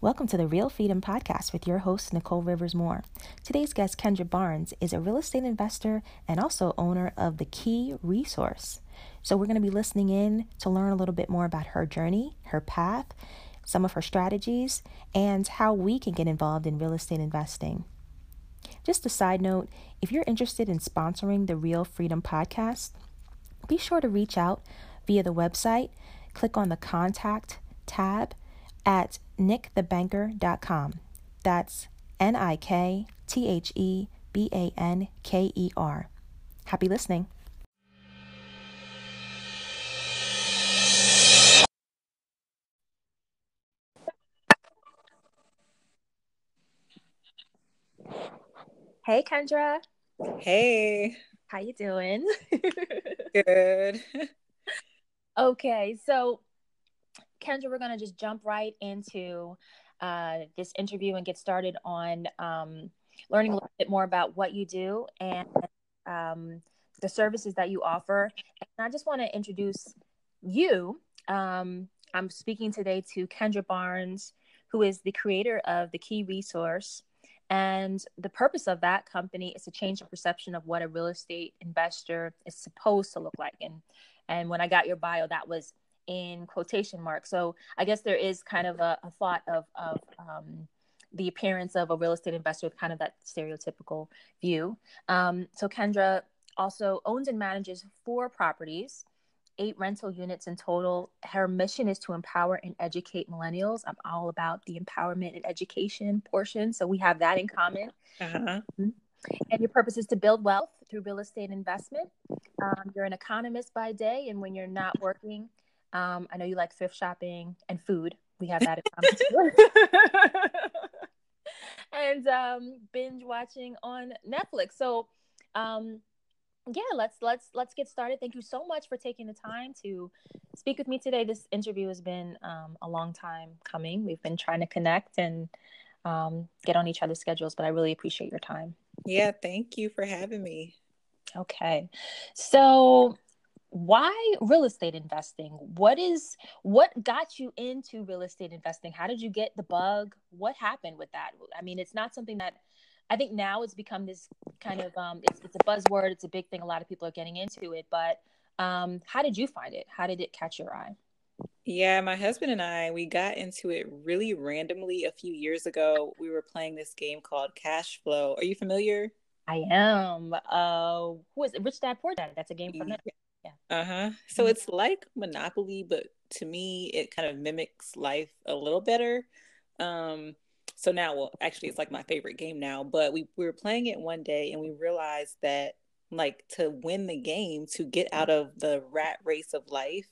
Welcome to the Real Freedom Podcast with your host, Nicole Rivers Moore. Today's guest, Kendra Barnes, is a real estate investor and also owner of the Key Resource. So, we're going to be listening in to learn a little bit more about her journey, her path, some of her strategies, and how we can get involved in real estate investing. Just a side note if you're interested in sponsoring the Real Freedom Podcast, be sure to reach out via the website, click on the contact tab at nikthebanker.com. That's N I K T H E B A N K E R. Happy listening. Hey Kendra. Hey. How you doing? Good. okay, so Kendra, we're going to just jump right into uh, this interview and get started on um, learning a little bit more about what you do and um, the services that you offer. And I just want to introduce you. Um, I'm speaking today to Kendra Barnes, who is the creator of the Key Resource. And the purpose of that company is to change the perception of what a real estate investor is supposed to look like. And and when I got your bio, that was in quotation marks. So I guess there is kind of a, a thought of, of um, the appearance of a real estate investor with kind of that stereotypical view. Um, so Kendra also owns and manages four properties, eight rental units in total. Her mission is to empower and educate millennials. I'm all about the empowerment and education portion. So we have that in common. Uh-huh. Mm-hmm. And your purpose is to build wealth through real estate investment. Um, you're an economist by day, and when you're not working, um, I know you like thrift shopping and food. We have that in common. and um, binge watching on Netflix. So, um, yeah, let's let's let's get started. Thank you so much for taking the time to speak with me today. This interview has been um, a long time coming. We've been trying to connect and um, get on each other's schedules, but I really appreciate your time. Yeah, thank you for having me. Okay, so why real estate investing? What is what got you into real estate investing? How did you get the bug? What happened with that? I mean it's not something that i think now it's become this kind of um it's, it's a buzzword. It's a big thing. A lot of people are getting into it but um how did you find it? How did it catch your eye? Yeah my husband and i we got into it really randomly a few years ago. We were playing this game called Cashflow. Are you familiar? I am. Uh who is it? Rich dad poor dad. That's a game from. Yeah. Uh huh. So mm-hmm. it's like Monopoly, but to me, it kind of mimics life a little better. Um, so now, well, actually, it's like my favorite game now. But we, we were playing it one day, and we realized that like to win the game, to get out of the rat race of life,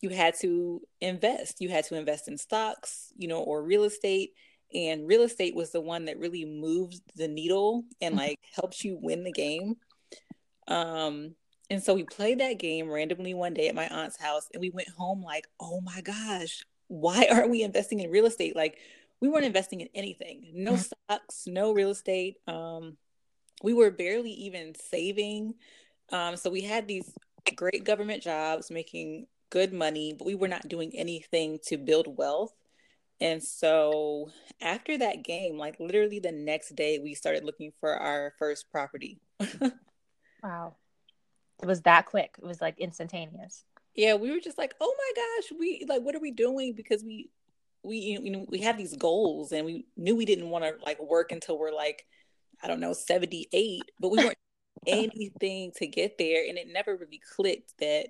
you had to invest. You had to invest in stocks, you know, or real estate. And real estate was the one that really moves the needle and mm-hmm. like helps you win the game. Um, and so we played that game randomly one day at my aunt's house, and we went home like, oh my gosh, why aren't we investing in real estate? Like, we weren't investing in anything no mm-hmm. stocks, no real estate. Um, we were barely even saving. Um, so we had these great government jobs making good money, but we were not doing anything to build wealth. And so after that game, like literally the next day, we started looking for our first property. wow. It was that quick. It was like instantaneous. Yeah, we were just like, oh my gosh, we like, what are we doing? Because we, we, you know, we have these goals, and we knew we didn't want to like work until we're like, I don't know, seventy eight, but we weren't anything to get there, and it never really clicked that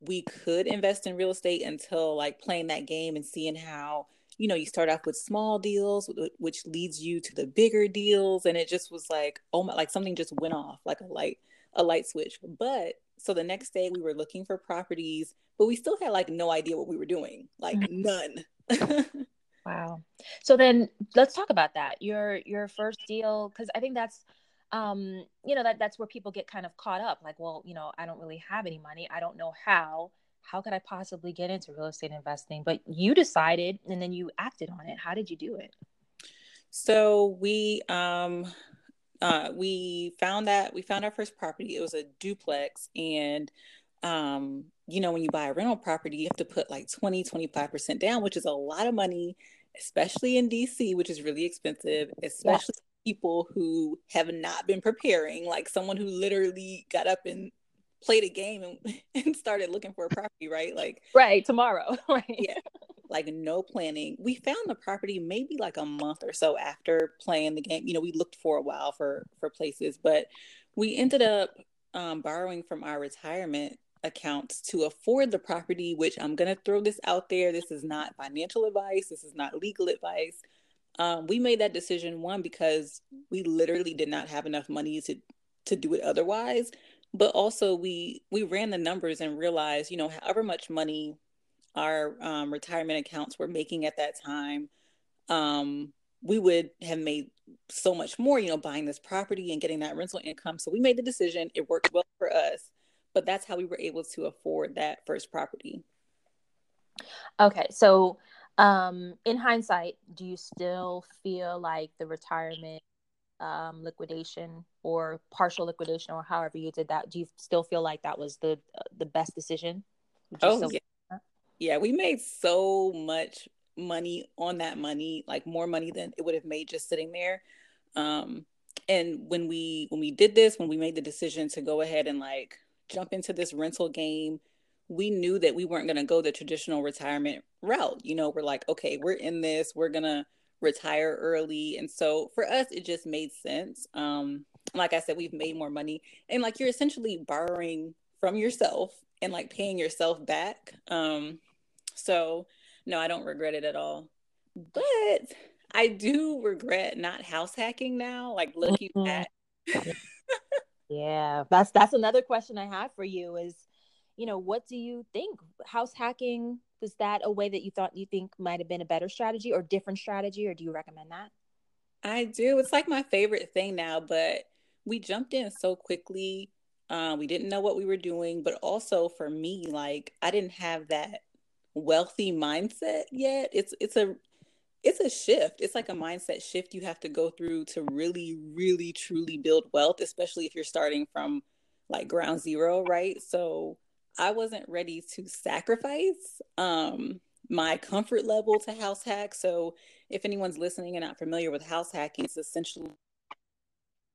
we could invest in real estate until like playing that game and seeing how you know you start off with small deals which leads you to the bigger deals and it just was like oh my like something just went off like a light a light switch. But so the next day we were looking for properties, but we still had like no idea what we were doing, like mm-hmm. none. wow. So then let's talk about that. Your your first deal cuz I think that's um you know that that's where people get kind of caught up like well, you know, I don't really have any money. I don't know how. How could I possibly get into real estate investing? But you decided and then you acted on it. How did you do it? So we um uh, we found that we found our first property. It was a duplex, and um, you know, when you buy a rental property, you have to put like 20, 25% down, which is a lot of money. especially in DC, which is really expensive, especially yeah. people who have not been preparing, like someone who literally got up and played a game and, and started looking for a property, right? Like right tomorrow, right? Yeah, like no planning. We found the property maybe like a month or so after playing the game. You know, we looked for a while for for places, but we ended up um, borrowing from our retirement accounts to afford the property. Which I'm gonna throw this out there. This is not financial advice. This is not legal advice. Um, we made that decision one because we literally did not have enough money to to do it otherwise but also we we ran the numbers and realized you know however much money our um, retirement accounts were making at that time um, we would have made so much more you know buying this property and getting that rental income. So we made the decision it worked well for us but that's how we were able to afford that first property. Okay so um in hindsight do you still feel like the retirement um, liquidation or partial liquidation or however you did that do you still feel like that was the the best decision? Oh yeah. Yeah we made so much money on that money like more money than it would have made just sitting there um and when we when we did this when we made the decision to go ahead and like jump into this rental game we knew that we weren't going to go the traditional retirement route you know we're like okay we're in this we're going to retire early. And so for us, it just made sense. Um, like I said, we've made more money. And like you're essentially borrowing from yourself and like paying yourself back. Um, so no, I don't regret it at all. But I do regret not house hacking now. Like looking mm-hmm. at Yeah, that's that's another question I have for you is, you know, what do you think house hacking was that a way that you thought you think might have been a better strategy or different strategy, or do you recommend that? I do. It's like my favorite thing now, but we jumped in so quickly. Um, we didn't know what we were doing, but also for me, like I didn't have that wealthy mindset yet. It's it's a it's a shift. It's like a mindset shift you have to go through to really, really, truly build wealth, especially if you're starting from like ground zero, right? So I wasn't ready to sacrifice um, my comfort level to house hack. So, if anyone's listening and not familiar with house hacking, it's essentially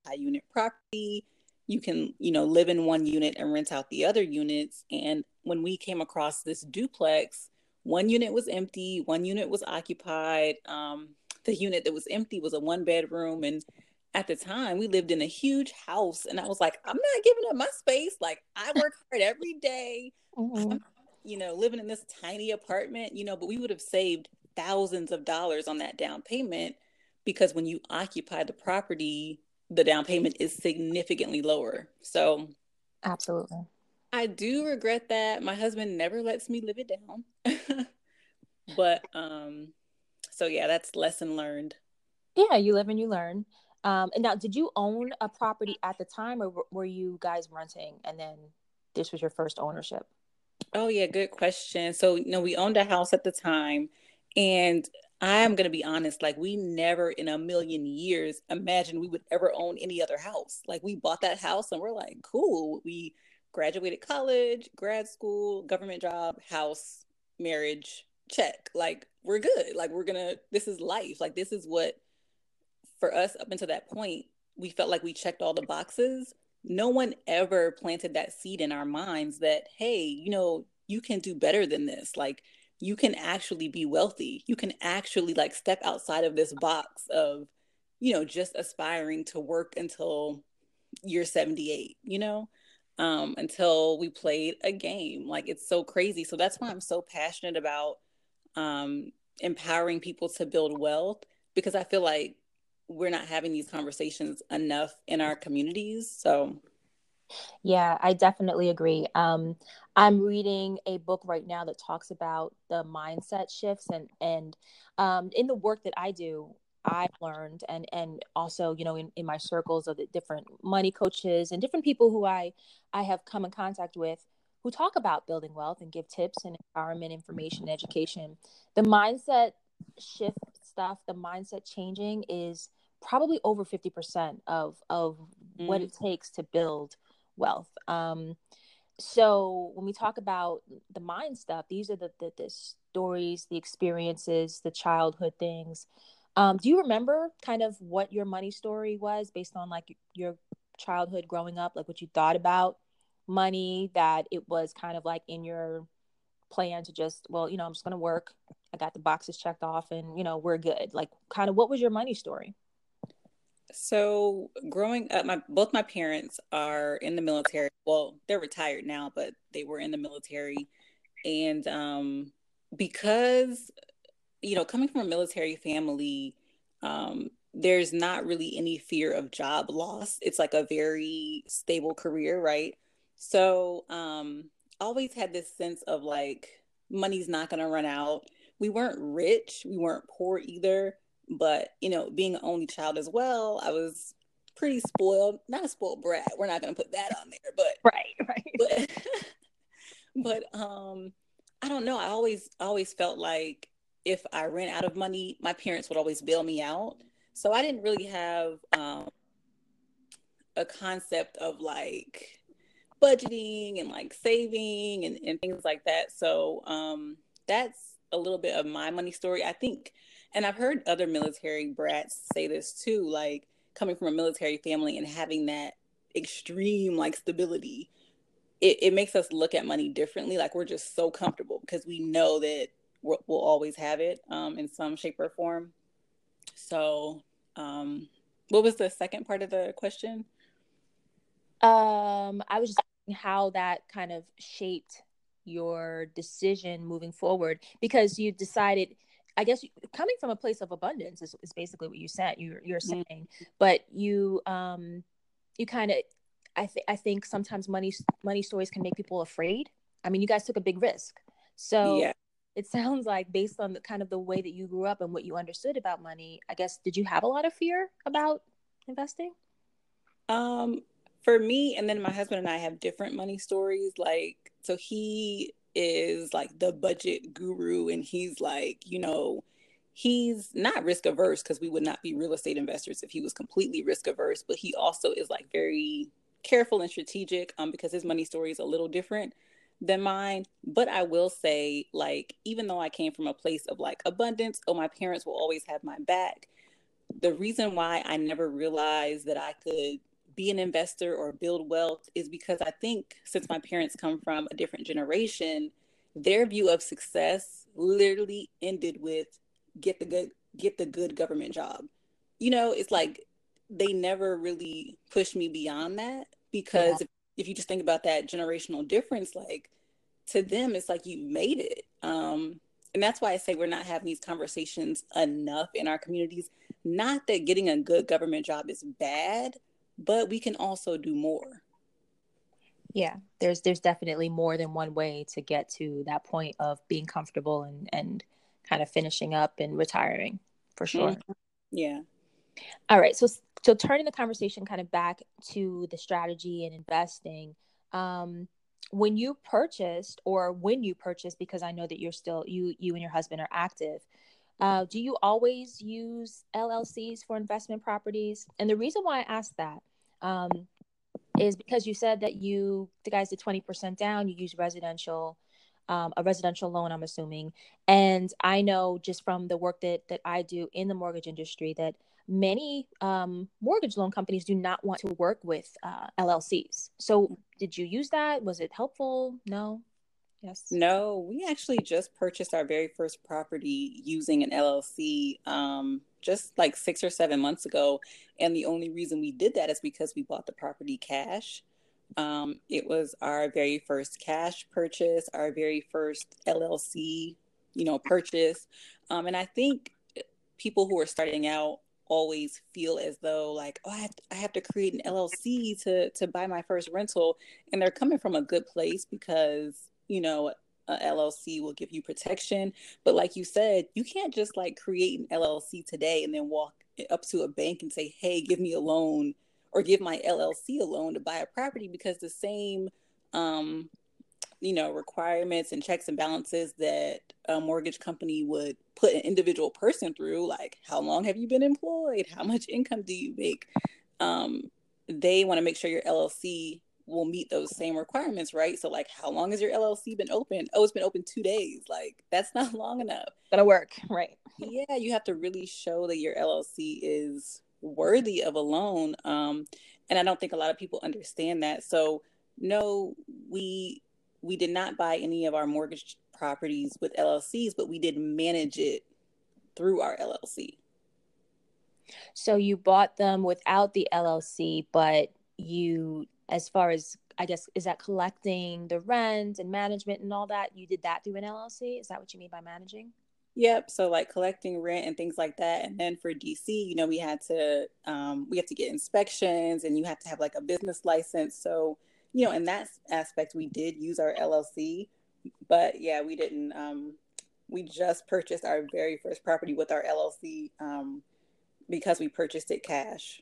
high unit property. You can, you know, live in one unit and rent out the other units. And when we came across this duplex, one unit was empty, one unit was occupied. Um, the unit that was empty was a one bedroom, and at the time we lived in a huge house and i was like i'm not giving up my space like i work hard every day, mm-hmm. you know living in this tiny apartment you know but we would have saved thousands of dollars on that down payment because when you occupy the property the down payment is significantly lower so absolutely i do regret that my husband never lets me live it down but um so yeah that's lesson learned yeah you live and you learn um, and now, did you own a property at the time, or were you guys renting, and then this was your first ownership? Oh yeah, good question. So you know, we owned a house at the time, and I'm gonna be honest, like we never in a million years imagined we would ever own any other house. Like we bought that house, and we're like, cool. We graduated college, grad school, government job, house, marriage, check. Like we're good. Like we're gonna. This is life. Like this is what for us up until that point, we felt like we checked all the boxes. No one ever planted that seed in our minds that, hey, you know, you can do better than this. Like, you can actually be wealthy. You can actually like step outside of this box of, you know, just aspiring to work until you're 78, you know, um, until we played a game. Like, it's so crazy. So that's why I'm so passionate about um, empowering people to build wealth because I feel like we're not having these conversations enough in our communities. So, yeah, I definitely agree. Um, I'm reading a book right now that talks about the mindset shifts and and um, in the work that I do, I've learned and and also you know in, in my circles of the different money coaches and different people who I I have come in contact with who talk about building wealth and give tips and empowerment information education. The mindset shift stuff, the mindset changing is probably over 50% of of mm. what it takes to build wealth um so when we talk about the mind stuff, these are the, the, the stories, the experiences, the childhood things. Um, do you remember kind of what your money story was based on like your childhood growing up, like what you thought about money, that it was kind of like in your plan to just, well, you know, I'm just going to work. I got the boxes checked off and, you know, we're good. Like, kind of what was your money story? So growing up, my both my parents are in the military. Well, they're retired now, but they were in the military, and um, because you know, coming from a military family, um, there's not really any fear of job loss. It's like a very stable career, right? So, um, always had this sense of like money's not going to run out. We weren't rich, we weren't poor either, but you know, being an only child as well, I was pretty spoiled. Not a spoiled brat. We're not going to put that on there, but right, right. But, but um, I don't know. I always always felt like if I ran out of money, my parents would always bail me out. So I didn't really have um, a concept of like budgeting and like saving and, and things like that. So um, that's a little bit of my money story. I think, and I've heard other military brats say this too, like coming from a military family and having that extreme like stability it, it makes us look at money differently. Like we're just so comfortable because we know that we'll, always have it um, in some shape or form. So, um, what was the second part of the question? Um, I was just how that kind of shaped your decision moving forward because you decided i guess coming from a place of abundance is, is basically what you said you're, you're mm-hmm. saying mm-hmm. but you um you kind of I think I think sometimes money money stories can make people afraid. I mean, you guys took a big risk, so yeah. It sounds like based on the kind of the way that you grew up and what you understood about money. I guess did you have a lot of fear about investing? Um, for me, and then my husband and I have different money stories. Like, so he is like the budget guru, and he's like, you know, he's not risk averse because we would not be real estate investors if he was completely risk averse, but he also is like very careful and strategic um, because his money story is a little different than mine. But I will say, like, even though I came from a place of like abundance, oh, my parents will always have my back. The reason why I never realized that I could be an investor or build wealth is because I think since my parents come from a different generation, their view of success literally ended with get the good get the good government job. You know, it's like they never really pushed me beyond that because yeah. if, if you just think about that generational difference like to them it's like you made it. Um and that's why i say we're not having these conversations enough in our communities. Not that getting a good government job is bad but we can also do more. Yeah there's there's definitely more than one way to get to that point of being comfortable and and kind of finishing up and retiring for sure. Mm-hmm. yeah. All right so so turning the conversation kind of back to the strategy and investing um, when you purchased or when you purchased because i know that you're still you you and your husband are active uh, do you always use llcs for investment properties? And the reason why i asked that um, is because you said that you the guys did 20% down you use residential um, a residential loan i'm assuming. And i know just from the work that that i do in the mortgage industry that many um, mortgage loan companies do not want to work with uh, LLCs. So, did you use that? Was it helpful? No. Yes. No, we actually just purchased our very first property using an LLC um, just like six or seven months ago. And the only reason we did that is because we bought the property cash. Um, it was our very first cash purchase, our very first LLC, you know, purchase. Um, and I think people who are starting out always feel as though like oh I have, to, I have to create an LLC to to buy my first rental and they're coming from a good place because you know a LLC will give you protection but like you said you can't just like create an LLC today and then walk up to a bank and say hey give me a loan or give my LLC a loan to buy a property because the same um you know requirements and checks and balances that a mortgage company would put an individual person through like how long have you been employed how much income do you make um, they want to make sure your llc will meet those same requirements, right? So like how long has your LLC been open? Oh, it's been open 2 days. Like that's not long enough. Gonna work, right? yeah, you have to really show that your LLC is worthy of a loan. Um and I don't think a lot of people understand that. So no, we we did not buy any of our mortgage properties with LLCs, but we did manage it through our LLC. So you bought them without the LLC, but you, as far as I guess, is that collecting the rent and management and all that? You did that through an LLC? Is that what you mean by managing? Yep. So like collecting rent and things like that. And then for DC, you know, we had to um, we have to get inspections and you have to have like a business license. So, you know, in that aspect, we did use our LLC, but yeah, we didn't. Um, we just purchased our very first property with our LLC um, because we purchased it cash.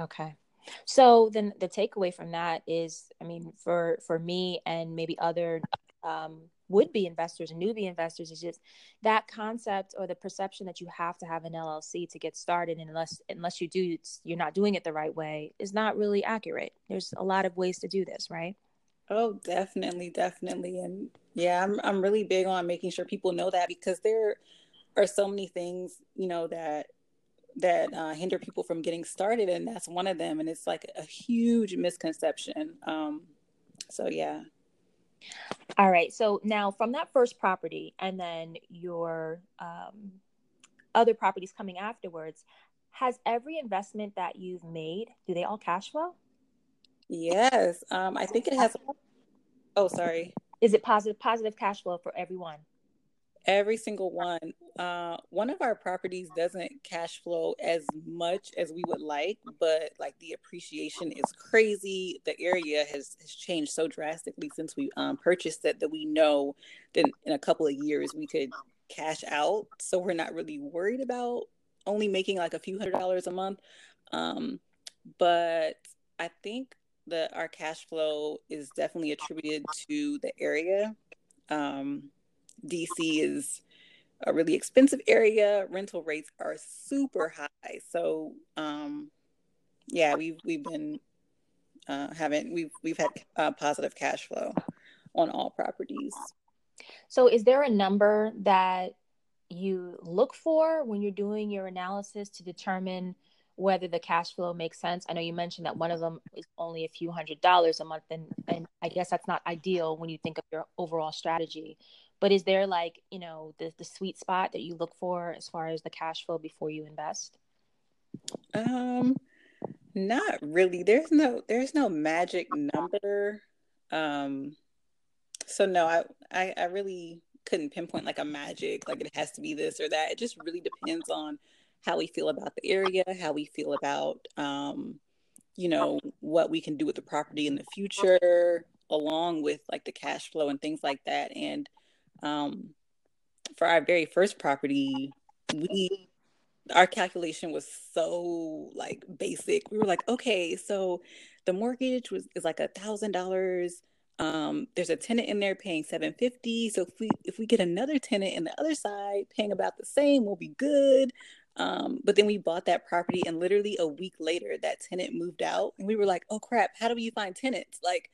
Okay. So then the takeaway from that is, I mean, for for me and maybe other um, would be investors and newbie investors is just that concept or the perception that you have to have an LLC to get started, unless unless you do, you're not doing it the right way, is not really accurate. There's a lot of ways to do this, right? Oh, definitely, definitely, and yeah, I'm I'm really big on making sure people know that because there are so many things, you know, that that uh, hinder people from getting started, and that's one of them. And it's like a huge misconception. Um, so yeah. All right. So now from that first property, and then your um, other properties coming afterwards, has every investment that you've made do they all cash flow? Yes. Um, I think it has. Oh, sorry. Is it positive positive cash flow for everyone? Every single one. Uh, one of our properties doesn't cash flow as much as we would like, but like the appreciation is crazy. The area has, has changed so drastically since we um, purchased it that we know that in a couple of years we could cash out. So we're not really worried about only making like a few hundred dollars a month. Um, but I think that our cash flow is definitely attributed to the area. Um, DC is a really expensive area. Rental rates are super high. So um, yeah, we've we've been uh, having we've we've had uh, positive cash flow on all properties. So is there a number that you look for when you're doing your analysis to determine whether the cash flow makes sense. I know you mentioned that one of them is only a few hundred dollars a month, and and I guess that's not ideal when you think of your overall strategy. But is there like you know the the sweet spot that you look for as far as the cash flow before you invest? Um, not really. There's no there's no magic number. Um, so no, I I, I really couldn't pinpoint like a magic like it has to be this or that. It just really depends on how we feel about the area, how we feel about, um, you know, what we can do with the property in the future, along with like the cash flow and things like that. And um, for our very first property, we our calculation was so like basic. We were like, okay, so the mortgage was is like a thousand dollars. Um, there's a tenant in there paying 750. So if we if we get another tenant in the other side paying about the same, we'll be good. Um, but then we bought that property, and literally a week later, that tenant moved out, and we were like, "Oh crap! How do we find tenants?" Like,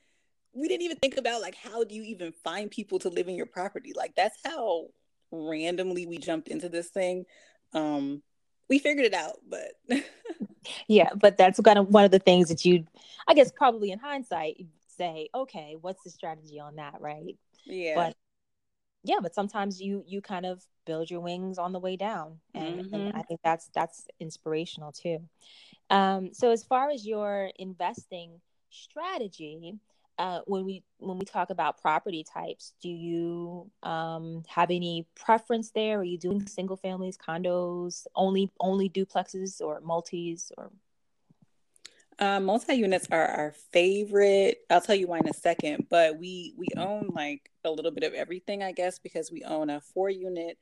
we didn't even think about like how do you even find people to live in your property? Like, that's how randomly we jumped into this thing. Um, we figured it out, but yeah, but that's kind of one of the things that you, I guess, probably in hindsight, say, okay, what's the strategy on that, right? Yeah. But yeah, but sometimes you you kind of build your wings on the way down and, mm-hmm. and i think that's that's inspirational too um, so as far as your investing strategy uh, when we when we talk about property types do you um, have any preference there are you doing single families condos only only duplexes or multis or uh, multi units are our favorite. I'll tell you why in a second, but we we own like a little bit of everything, I guess, because we own a four unit,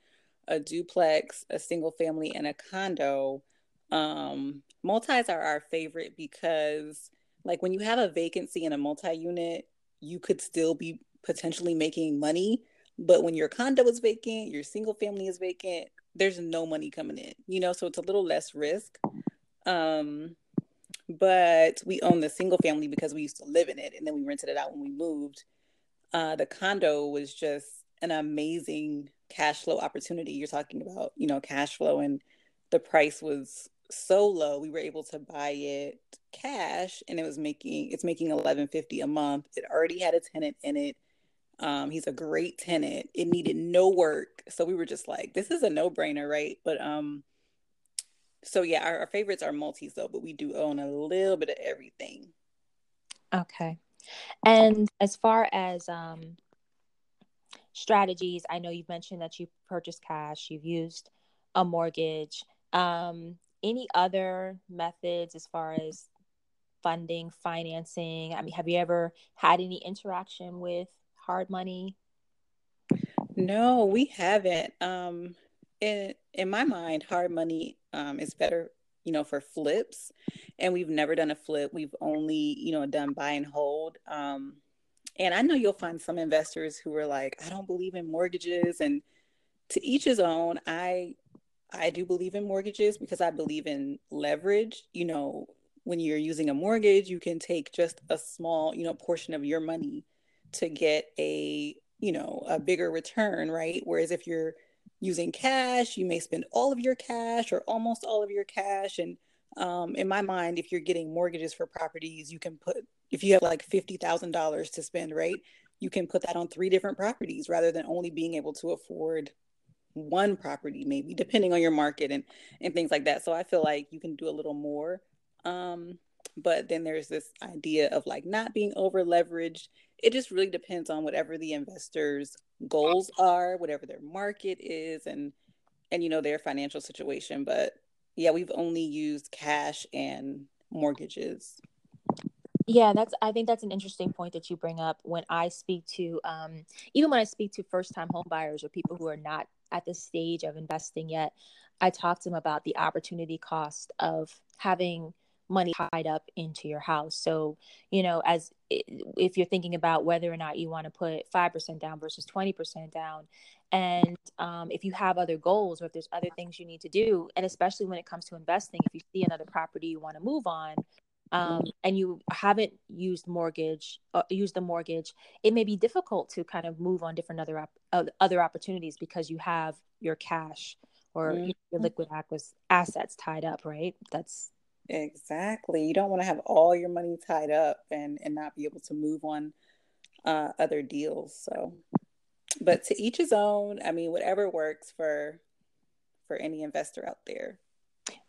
a duplex, a single family, and a condo. Um, multis are our favorite because, like, when you have a vacancy in a multi unit, you could still be potentially making money. But when your condo is vacant, your single family is vacant, there's no money coming in, you know, so it's a little less risk. Um, but we own the single family because we used to live in it and then we rented it out when we moved. Uh, the condo was just an amazing cash flow opportunity. You're talking about, you know, cash flow and the price was so low we were able to buy it cash and it was making it's making 1150 a month it already had a tenant in it um, he's a great tenant. It needed no work. So we were just like, this is a no brainer, right? But um, so yeah, our, our favorites are multis though, but we do own a little bit of everything. Okay. And as far as um strategies, I know you've mentioned that you purchased cash, you've used a mortgage. Um, any other methods as far as funding, financing? I mean, have you ever had any interaction with hard money? No, we haven't. Um, in in my mind, hard money um, is better, you know, for flips, and we've never done a flip. We've only, you know, done buy and hold. Um, and I know you'll find some investors who are like, I don't believe in mortgages, and to each his own. I I do believe in mortgages because I believe in leverage. You know, when you're using a mortgage, you can take just a small, you know, portion of your money to get a you know a bigger return right? Whereas if you're using cash you may spend all of your cash or almost all of your cash. And um, in my mind if you're getting mortgages for properties you can put if you have like $50000 to spend right? You can put that on three different properties rather than only being able to afford one property maybe depending on your market and and things like that. So i feel like you can do a little more um but then there's this idea of like not being over leveraged it just really depends on whatever the investors goals are whatever their market is and and you know their financial situation. But yeah we've only used cash and mortgages. Yeah that's i think that's an interesting point that you bring up. When i speak to um, even when i speak to first time home buyers or people who are not at the stage of investing yet i talked to them about the opportunity cost of having money tied up into your house. So, you know, as if you're thinking about whether or not you want to put 5% down versus 20% down, and um, if you have other goals or if there's other things you need to do, and especially when it comes to investing, if you see another property you want to move on, um, and you haven't used mortgage uh, used the mortgage it may be difficult to kind of move on different other op- uh, other opportunities because you have your cash or mm-hmm. your liquid assets tied up right that's Exactly. You don't want to have all your money tied up and and not be able to move on uh, other deals. So, but to each his own. I mean, whatever works for for any investor out there.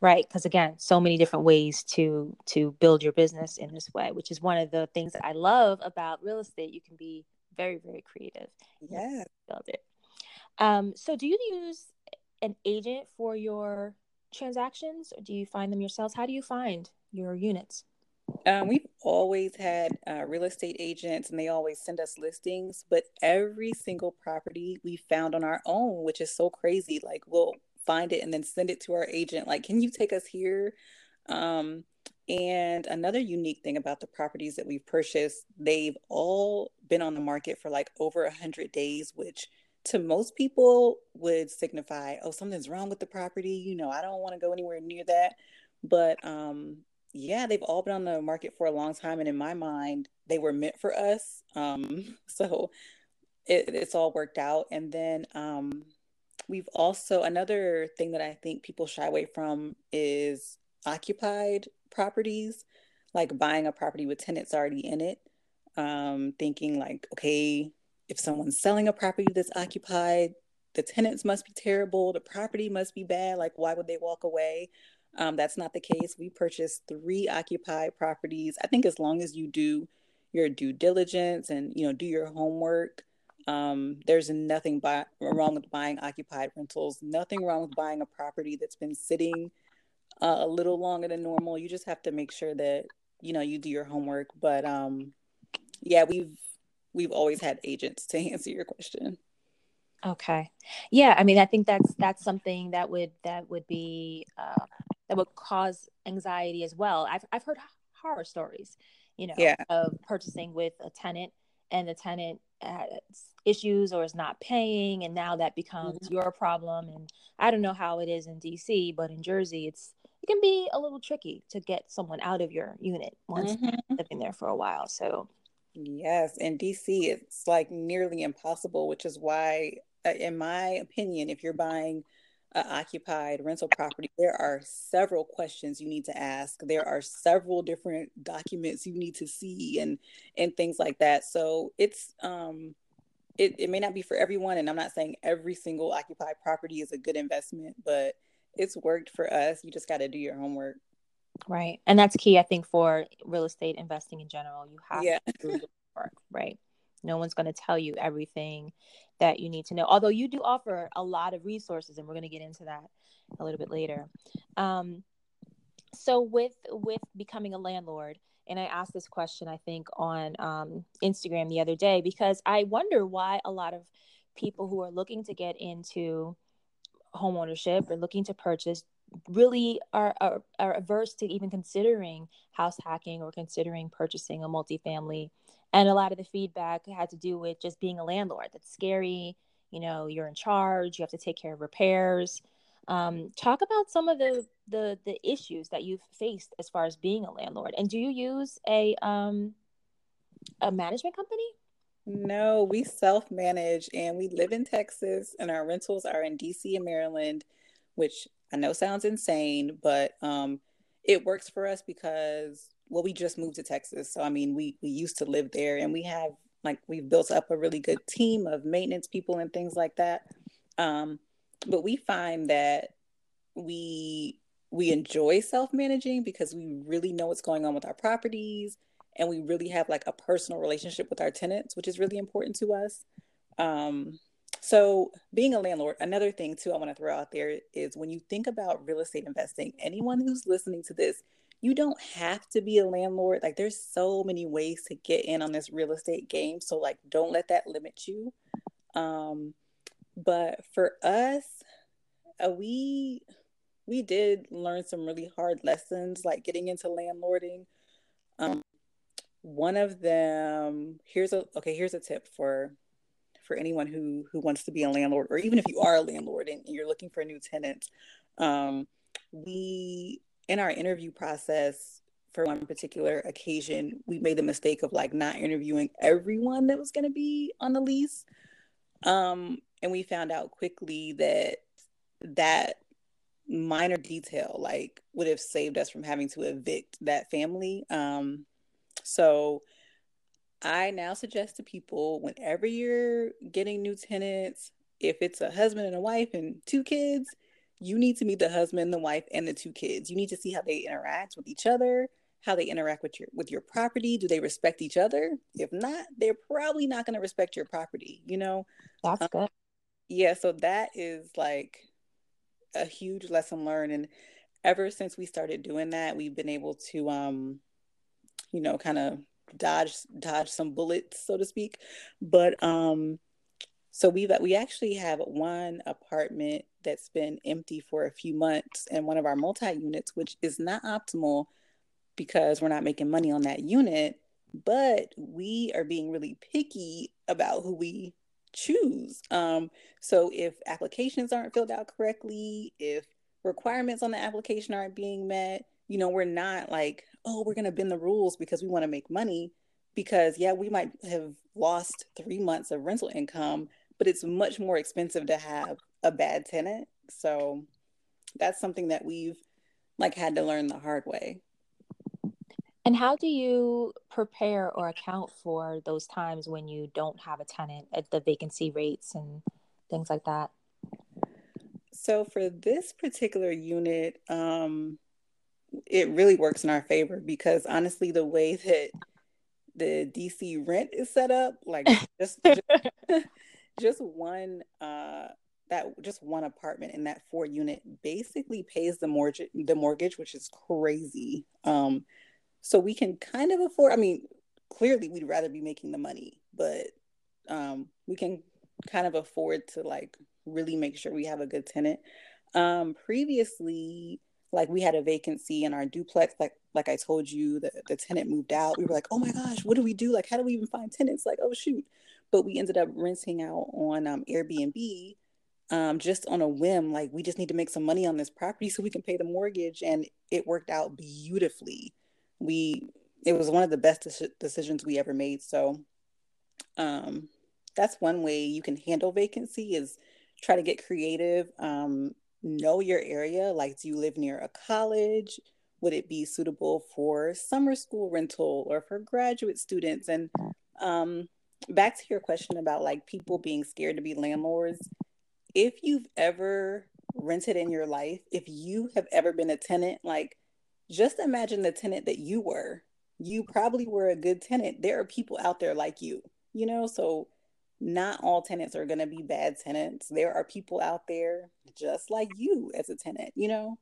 Right, because again, so many different ways to to build your business in this way, which is one of the things that I love about real estate. You can be very very creative. Yeah, build it. Um, so, do you use an agent for your transactions or do you find them yourselves? How do you find your units? Um, we've always had uh, real estate agents and they always send us listings, but every single property we found on our own, which is so crazy. Like we'll find it and then send it to our agent, like, can you take us here? Um, and another unique thing about the properties that we've purchased, they've all been on the market for like over a hundred days, which to most people would signify, oh, something's wrong with the property. You know, I don't want to go anywhere near that. But um, yeah, they've all been on the market for a long time. And in my mind, they were meant for us. Um, so it, it's all worked out. And then um, we've also, another thing that I think people shy away from is occupied properties, like buying a property with tenants already in it. Um, thinking like, okay, if someone's selling a property that's occupied, the tenants must be terrible, the property must be bad. Like, why would they walk away? Um, that's not the case. We purchased three occupied properties. I think as long as you do your due diligence and you know do your homework, um, there's nothing by, wrong with buying occupied rentals. Nothing wrong with buying a property that's been sitting uh, a little longer than normal. You just have to make sure that you know you do your homework. But um, yeah, we've we've always had agents to answer your question. Okay. Yeah, I mean, I think that's that's something that would that would be uh, that would cause anxiety as well. I've I've heard horror stories, you know, yeah. of purchasing with a tenant and the tenant has issues or is not paying, and now that becomes mm-hmm. your problem. And I don't know how it is in DC, but in Jersey, it's it can be a little tricky to get someone out of your unit once mm-hmm. living there for a while. So yes, in DC it's like nearly impossible, which is why uh, in my opinion, if you're buying an occupied rental property, there are several questions you need to ask. There are several different documents you need to see and and things like that. So it's um it, it may not be for everyone and I'm not saying every single occupied property is a good investment, but it's worked for us. You just got to do your homework. Right. And that's key I think for real estate investing in general. You have yeah. to do your work, right? No one's going to tell you everything that you need to know. Although you do offer a lot of resources, and we're going to get into that a little bit later. Um, so with with becoming a landlord, and I asked this question I think on um, Instagram the other day because I wonder why a lot of people who are looking to get into homeownership or looking to purchase really are, are, are averse to even considering house hacking or considering purchasing a multifamily. And a lot of the feedback had to do with just being a landlord. That's scary. You know you're in charge. You have to take care of repairs um, talk about some of the, the the issues that you've faced as far as being a landlord and do you use a um a management company no we self-manage and we live in texas and our rentals are in dc and maryland which i know sounds insane but um it works for us because well, we just moved to Texas. So, I mean, we, we used to live there and we have like, we've built up a really good team of maintenance people and things like that. Um, but we find that we, we enjoy self-managing because we really know what's going on with our properties and we really have like a personal relationship with our tenants, which is really important to us. Um, so, being a landlord, another thing too, I want to throw out there is when you think about real estate investing, anyone who's listening to this, you don't have to be a landlord. Like there's so many ways to get in on this real estate game. So like don't let that limit you. Um but for us, uh, we we did learn some really hard lessons like getting into landlording. Um one of them here's a okay, here's a tip for for anyone who who wants to be a landlord or even if you are a landlord and you're looking for a new tenants. Um we in our interview process for one particular occasion, we made the mistake of like not interviewing everyone that was going to be on the lease. Um, and we found out quickly that that minor detail like would have saved us from having to evict that family. Um, so I now suggest to people whenever you're getting new tenants, if it's a husband and a wife and two kids, you need to meet the husband, the wife, and the two kids. You need to see how they interact with each other, how they interact with your with your property. Do they respect each other? If not, they're probably not going to respect your property. You know, that's um, good. Yeah, so that is like a huge lesson learned, and ever since we started doing that, we've been able to, um, you know, kind of dodge dodge some bullets, so to speak. But um, so we've we actually have one apartment that's been empty for a few months and one of our multi units, which is not optimal because we're not making money on that unit, but we are being really picky about who we choose. Um, so if applications aren't filled out correctly, if requirements on the application aren't being met, you know, we're not like, oh, we're going to bend the rules because we want to make money. Because, yeah, we might have lost three months of rental income, but it's much more expensive to have a bad tenant. So that's something that we've like had to learn the hard way. And how do you prepare or account for those times when you don't have a tenant at the vacancy rates and things like that? So for this particular unit, um, it really works in our favor because honestly, the way that the DC rent is set up, like just just, just one uh, that just one apartment in that four unit basically pays the mortgage the mortgage which is crazy um so we can kind of afford i mean clearly we'd rather be making the money but um we can kind of afford to like really make sure we have a good tenant um previously like we had a vacancy in our duplex like like i told you the, the tenant moved out we were like oh my gosh what do we do like how do we even find tenants like oh shoot but we ended up renting out on um, airbnb um, just on a whim, like we just need to make some money on this property so we can pay the mortgage. And it worked out beautifully. We, it was one of the best de- decisions we ever made. So, um, that's one way you can handle vacancy is try to get creative. Um, know your area. Like, do you live near a college? Would it be suitable for summer school rental or for graduate students? And um, back to your question about like people being scared to be landlords if you've ever rented in your life, if you have ever been a tenant, like just imagine the tenant that you were. You probably were a good tenant. There are people out there like you, you know, so not all tenants are going to be bad tenants. There are people out there just like you as a tenant, you know.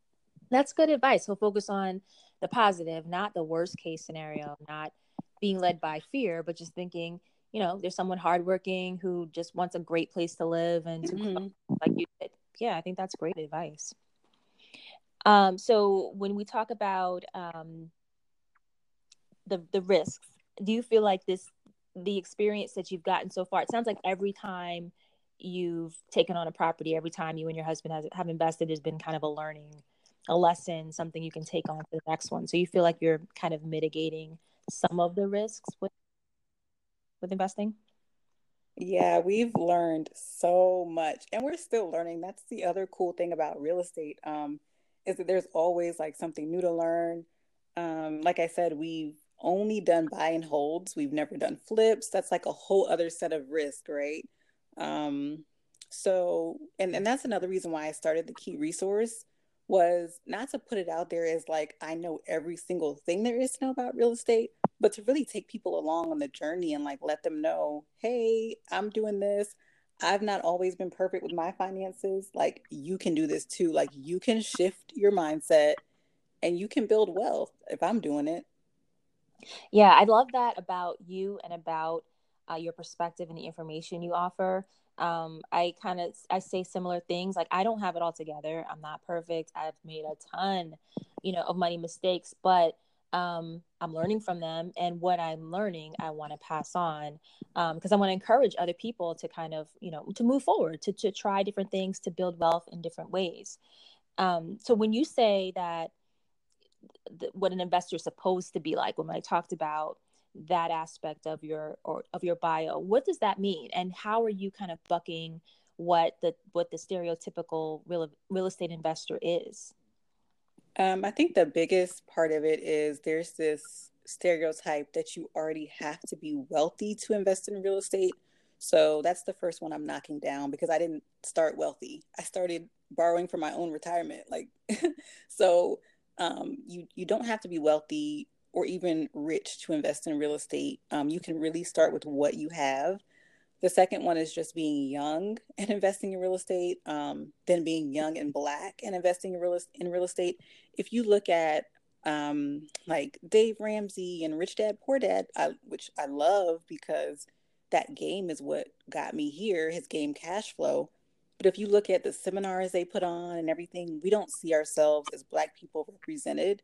That's good advice. So focus on the positive, not the worst case scenario, not being led by fear, but just thinking, you know, there's someone hardworking who just wants a great place to live and to mm-hmm. like you did. Yeah, I think that's great advice. Um, so when we talk about um, the the risks, do you feel like this the experience that you've gotten so far? It sounds like every time you've taken on a property, every time you and your husband has, have invested, has been kind of a learning, a lesson, something you can take on to the next one. So you feel like you're kind of mitigating some of the risks with with investing? Yeah, we've learned so much and we're still learning. That's the other cool thing about real estate. Um, is that there's always like something new to learn. Um, like I said, we've only done buy and holds. We've never done flips. That's like a whole other set of risk, right? Um, so and, and that's another reason why I started the key resource was not to put it out there as like I know every single thing there is to know about real estate, but to really take people along on the journey and like let them know, hey, I'm doing this. I've not always been perfect with my finances. Like you can do this too. Like you can shift your mindset and you can build wealth if I'm doing it. Yeah, I love that about you and about uh, your perspective and the information you offer. Um, I kind of I say similar things. Like I don't have it all together. I'm not perfect. I've made a ton, you know, of money mistakes, but um, I'm learning from them, and what I'm learning, I want to pass on because um, I want to encourage other people to kind of, you know, to move forward, to to try different things, to build wealth in different ways. Um, so when you say that th- what an investor is supposed to be like, when I talked about that aspect of your or of your bio, what does that mean, and how are you kind of bucking what the what the stereotypical real real estate investor is? Um, I think the biggest part of it is there's this stereotype that you already have to be wealthy to invest in real estate. So that's the first one I'm knocking down because I didn't start wealthy. I started borrowing for my own retirement. Like, so um, you you don't have to be wealthy or even rich to invest in real estate. Um, you can really start with what you have the second one is just being young and investing in real estate, um, then being young and black and investing in real, in real estate. If you look at um, like Dave Ramsey and Rich Dad Poor Dad, I, which I love because that game is what got me here, his game Cashflow. But if you look at the seminars they put on and everything, we don't see ourselves as Black people represented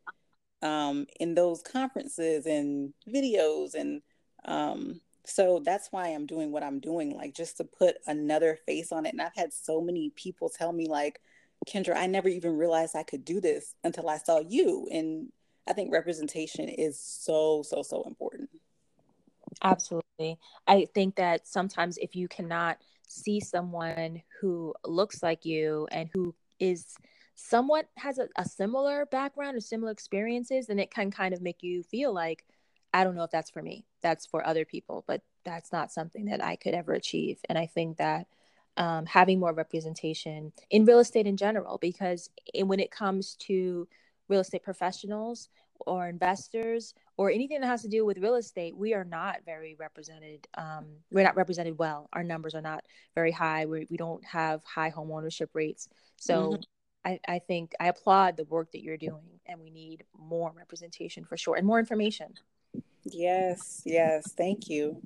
um, in those conferences and videos and um, so that's why I'm doing what I'm doing, like just to put another face on it. And I've had so many people tell me, like, Kendra, I never even realized I could do this until I saw you. And I think representation is so, so, so important. Absolutely. I think that sometimes if you cannot see someone who looks like you and who is somewhat has a, a similar background or similar experiences, then it can kind of make you feel like, I don't know if that's for me. That's for other people, but that's not something that I could ever achieve. And I think that um, having more representation in real estate in general, because when it comes to real estate professionals or investors or anything that has to do with real estate, we are not very represented. Um, we're not represented well. Our numbers are not very high. We, we don't have high home ownership rates. So mm-hmm. I, I think I applaud the work that you're doing, and we need more representation for sure and more information. Yes, yes. Thank you.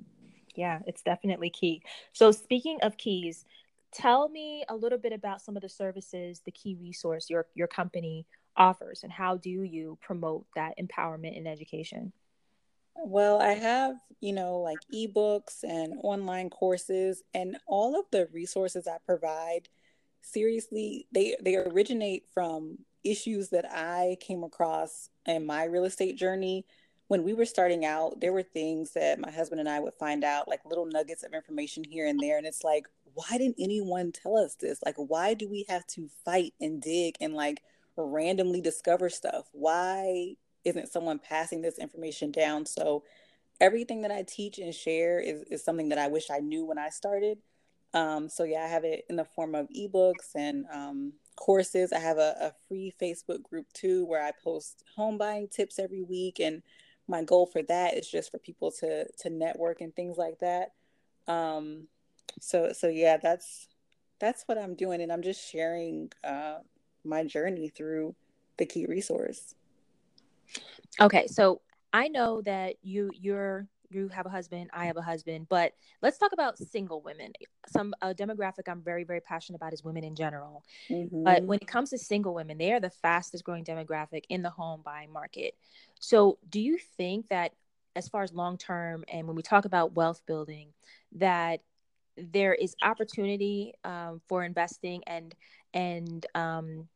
Yeah, it's definitely key. So, speaking of keys, tell me a little bit about some of the services the key resource your your company offers and how do you promote that empowerment in education well i have you know like ebooks and online courses and all of the resources i provide seriously, they they originate from issues that I came across in my real estate journey. When we were starting out, there were things that my husband and I would find out, like little nuggets of information here and there. And it's like, why didn't anyone tell us this? Like, why do we have to fight and dig and like randomly discover stuff? Why isn't someone passing this information down? So, everything that I teach and share is, is something that I wish I knew when I started. Um, so yeah, I have it in the form of ebooks and um, courses. I have a, a, free Facebook group too, where I post home buying tips every week, and my goal for that is just for people to to network and things like that. Um, so so yeah, that's that's what I'm doing, and I'm just sharing uh, my journey through the key resource. Okay, so I know that you you're you have a husband, I have a husband, but let's talk about single women. Some a demographic I'm very very passionate about is women in general. Mm-hmm. But when it comes to single women, they are the fastest growing demographic in the home buying market. So, do you think that as far as long term and when we talk about wealth building that there is opportunity um, for investing and and um,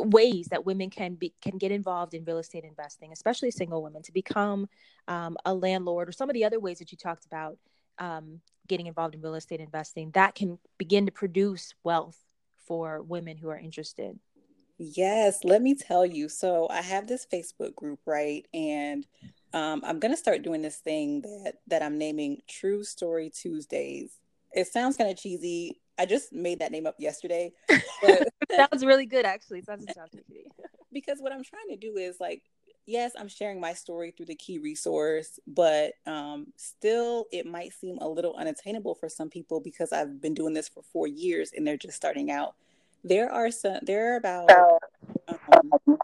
ways that women can be can get involved in real estate investing, especially single women, to become um, a landlord or some of the other ways that you talked about um, getting involved in real estate investing that can begin to produce wealth for women who are interested. Yes, let me tell you. So I have this Facebook group, right, and um, I'm gonna start doing this thing that that I'm naming True Story Tuesdays. It sounds kind of cheesy. I just made that name up yesterday. But sounds really good, actually. It doesn't sound too because what I'm trying to do is like, yes, I'm sharing my story through the key resource, but um, still, it might seem a little unattainable for some people because I've been doing this for four years and they're just starting out. There are some. There are about um,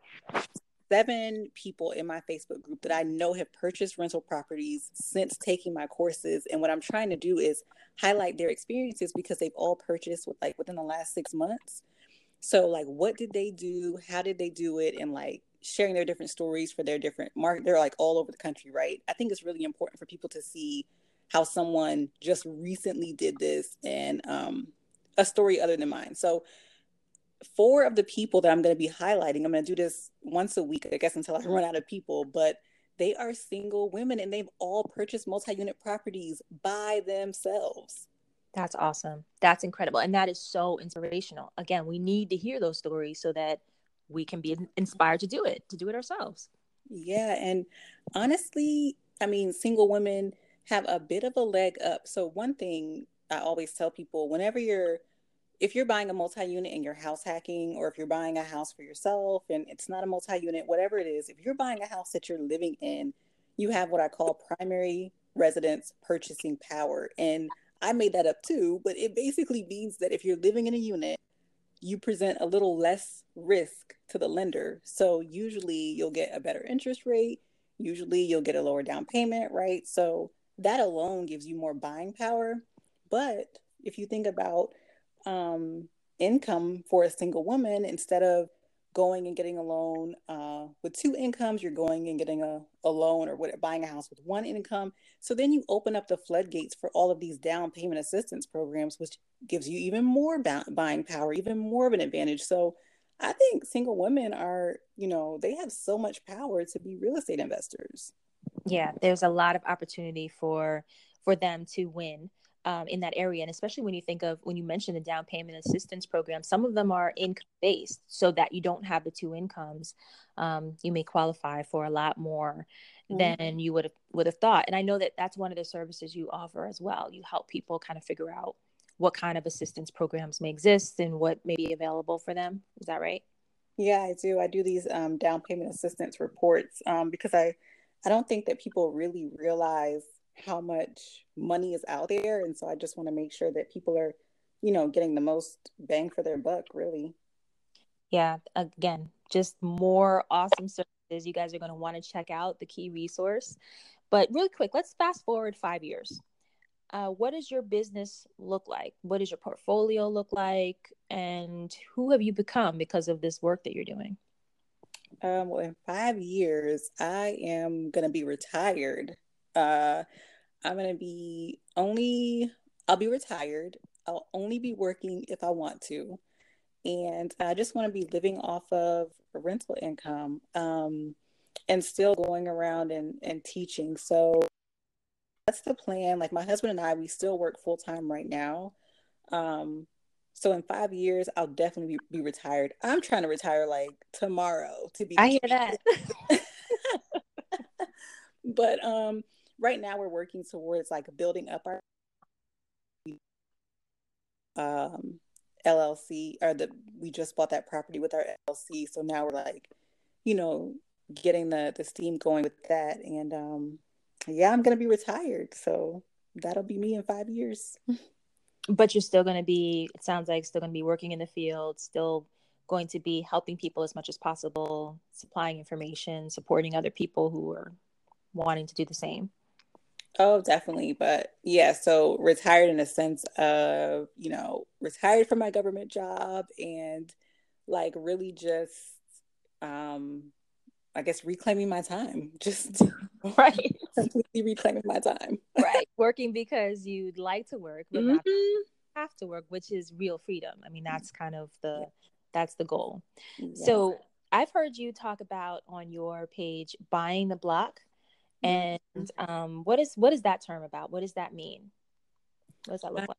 seven people in my Facebook group that I know have purchased rental properties since taking my courses. And what I'm trying to do is highlight their experiences because they've all purchased with like within the last six months. So like what did they do? How did they do it? And like sharing their different stories for their different market. They're like all over the country, right? I think it's really important for people to see how someone just recently did this and um, a story other than mine. So four of the people that I'm going to be highlighting, I'm going to do this once a week, I guess, until I run out of people, but they are single women and they've all purchased multi unit properties by themselves. That's awesome. That's incredible. And that is so inspirational. Again, we need to hear those stories so that we can be inspired to do it, to do it ourselves. Yeah. And honestly, I mean, single women have a bit of a leg up. So, one thing I always tell people whenever you're if you're buying a multi-unit and you're house hacking or if you're buying a house for yourself and it's not a multi-unit whatever it is if you're buying a house that you're living in you have what i call primary residence purchasing power and i made that up too but it basically means that if you're living in a unit you present a little less risk to the lender. So usually you'll get a better interest rate. Usually you'll get a lower down payment right? So that alone gives you more buying power. But if you think about um, income for a single woman instead of going and getting a loan uh, with two incomes you're going and getting a, a loan or what, buying a house with one income. So then you open up the floodgates for all of these down payment assistance programs which gives you even more buying power even more of an advantage. So i think single women are you know they have so much power to be real estate investors. Yeah there's a lot of opportunity for for them to win um, in that area. And especially when you think of when you mention the down payment assistance program, some of them are income based so that you don't have the two incomes. Um, you may qualify for a lot more mm-hmm. than you would have would have thought. And I know that that's one of the services you offer as well. You help people kind of figure out what kind of assistance programs may exist and what may be available for them. Is that right? Yeah, I do. I do these um, down payment assistance reports um, because I I don't think that people really realize how much money is out there. And so i just want to make sure that people are you know getting the most bang for their buck really. Yeah again just more awesome services you guys are going to want to check out the key resource. But really quick let's fast forward five years. Uh, what does your business look like? What does your portfolio look like? And who have you become because of this work that you're doing? Um, well in five years i am going to be retired uh, I'm gonna be only I'll be retired. I'll only be working if I want to. And I just want to be living off of rental income um, and still going around and, and teaching. So that's the plan. Like my husband and I, we still work full time right now. Um, so in five years, I'll definitely be, be, retired. I'm trying to retire like tomorrow. To be, I hear that. but um, right now we're working towards like building up our um LLC or the we just bought that property with our LLC. So now we're like, you know, getting the the steam going with that. And um yeah, I'm gonna be retired. So that'll be me in five years. but you're still gonna be it sounds like still gonna be working in the field, still going to be helping people as much as possible, supplying information, supporting other people who are wanting to do the same. Oh, definitely. But yeah, so retired in a sense of, you know, retired from my government job and like really just um I guess reclaiming my time. Just right. completely reclaiming my time. right. Working because you'd like to work, but mm-hmm. not have to work, which is real freedom. I mean, that's kind of the that's the goal. So I've heard you talk about on your page buying the block and mm-hmm. um, what is what is that term about? What does that mean? What does that look like?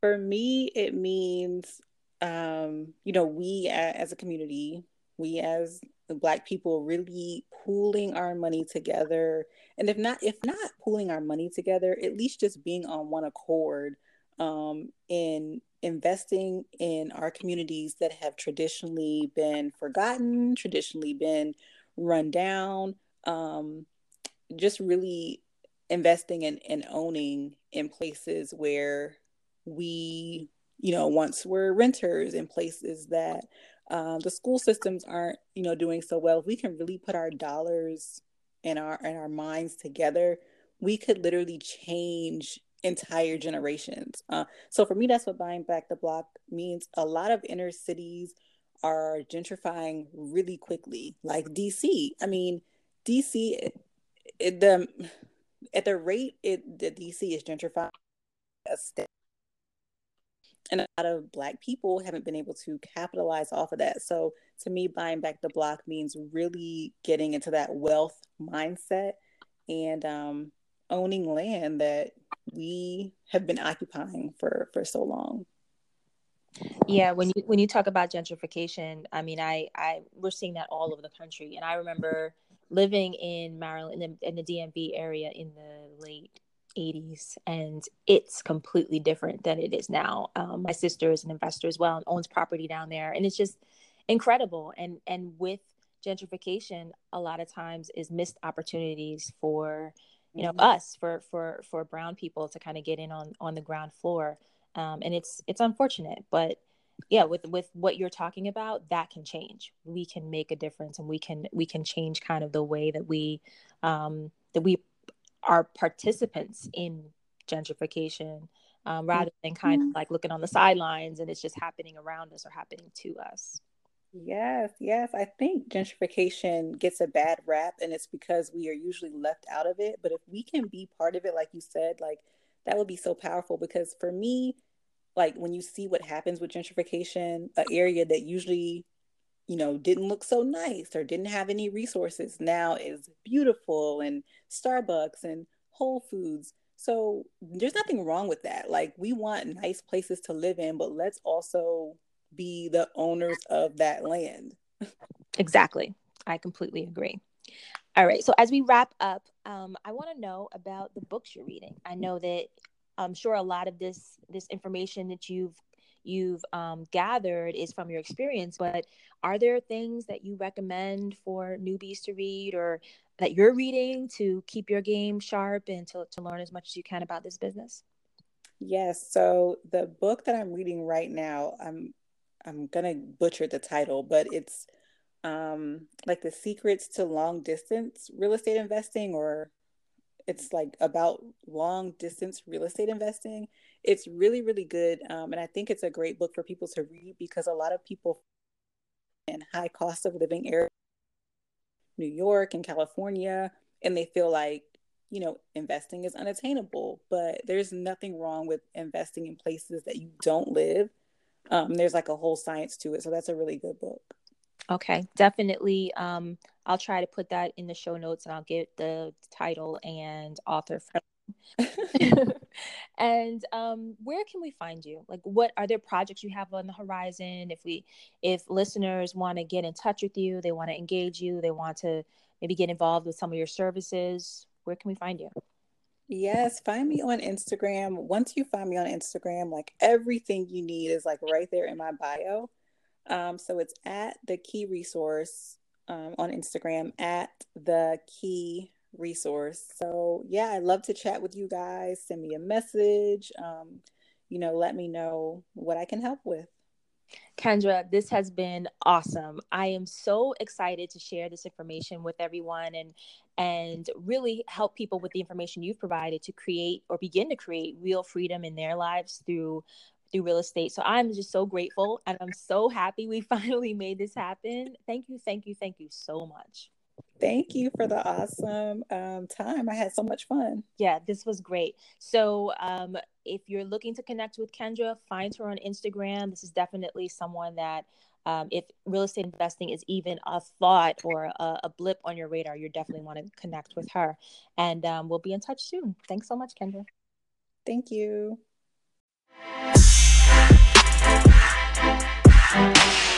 For me, it means um, you know we as a community, we as black people really pooling our money together and if not if not pooling our money together at least just being on one accord um, in investing in our communities that have traditionally been forgotten traditionally been run down um, just really investing in and owning in places where we you know once were renters in places that um, the school systems aren't you know doing so well. If we can really put our dollars and our and our minds together we could literally change entire generations. Uh, so for me that's what buying back the block means. A lot of inner cities are gentrifying really quickly like dc i mean dc it, the at the rate it the DC is gentrifying, and a lot of Black people haven't been able to capitalize off of that. So to me, buying back the block means really getting into that wealth mindset and um, owning land that we have been occupying for for so long. Yeah, when you when you talk about gentrification, I mean, I I we're seeing that all over the country, and I remember living in Maryland in the, in the DMV area in the late 80s and it's completely different than it is now. Um, my sister is an investor as well and owns property down there and it's just incredible. And and with gentrification a lot of times is missed opportunities for you know mm-hmm. us for for for brown people to kind of get in on on the ground floor. Um, and it's it's unfortunate but yeah with with what you're talking about that can change. We can make a difference and we can we can change kind of the way that we um that we are participants in gentrification um, rather than kind of mm-hmm. like looking on the sidelines and it's just happening around us or happening to us. Yes yes. I think gentrification gets a bad rap and it's because we are usually left out of it. But if we can be part of it like you said like that would be so powerful because for me like when you see what happens with gentrification, an area that usually, you know, didn't look so nice or didn't have any resources now is beautiful and Starbucks and Whole Foods. So there's nothing wrong with that. Like we want nice places to live in, but let's also be the owners of that land. exactly. I completely agree. All right. So as we wrap up, um, I want to know about the books you're reading. I know that I'm sure a lot of this this information that you've you've um, gathered is from your experience but are there things that you recommend for newbies to read or that you're reading to keep your game sharp and to, to learn as much as you can about this business? Yes. So the book that i'm reading right now i'm i'm gonna butcher the title but it's um like the secrets to long distance real estate investing or it's like about long distance real estate investing. It's really, really good. Um, and I think it's a great book for people to read because a lot of people in high cost of living areas, New York and California, and they feel like you know, investing is unattainable, but there's nothing wrong with investing in places that you don't live. Um, there's like a whole science to it. So that's a really good book. Okay, definitely. Um, I'll try to put that in the show notes and I'll get the title and author and um, where can we find you? Like, what are there projects you have on the horizon? If we, if listeners want to get in touch with you, they want to engage you, they want to maybe get involved with some of your services, where can we find you? Yes, find me on Instagram. Once you find me on Instagram, like everything you need is like right there in my bio. Um, so it's at the key resource um, on Instagram at the key resource. So yeah, I'd love to chat with you guys. Send me a message. Um, you know, let me know what I can help with. Kendra, this has been awesome. I am so excited to share this information with everyone and and really help people with the information you've provided to create or begin to create real freedom in their lives through through real estate. So I'm just so grateful and I'm so happy we finally made this happen. Thank you, thank you, thank you so much. Thank you for the awesome um, time. I had so much fun. Yeah, this was great. So, um, if you're looking to connect with Kendra, find her on Instagram. This is definitely someone that, um, if real estate investing is even a thought or a, a, blip on your radar, you definitely want to connect with her. And um, we'll be in touch soon. Thanks so much, Kendra. Thank you. Thank you.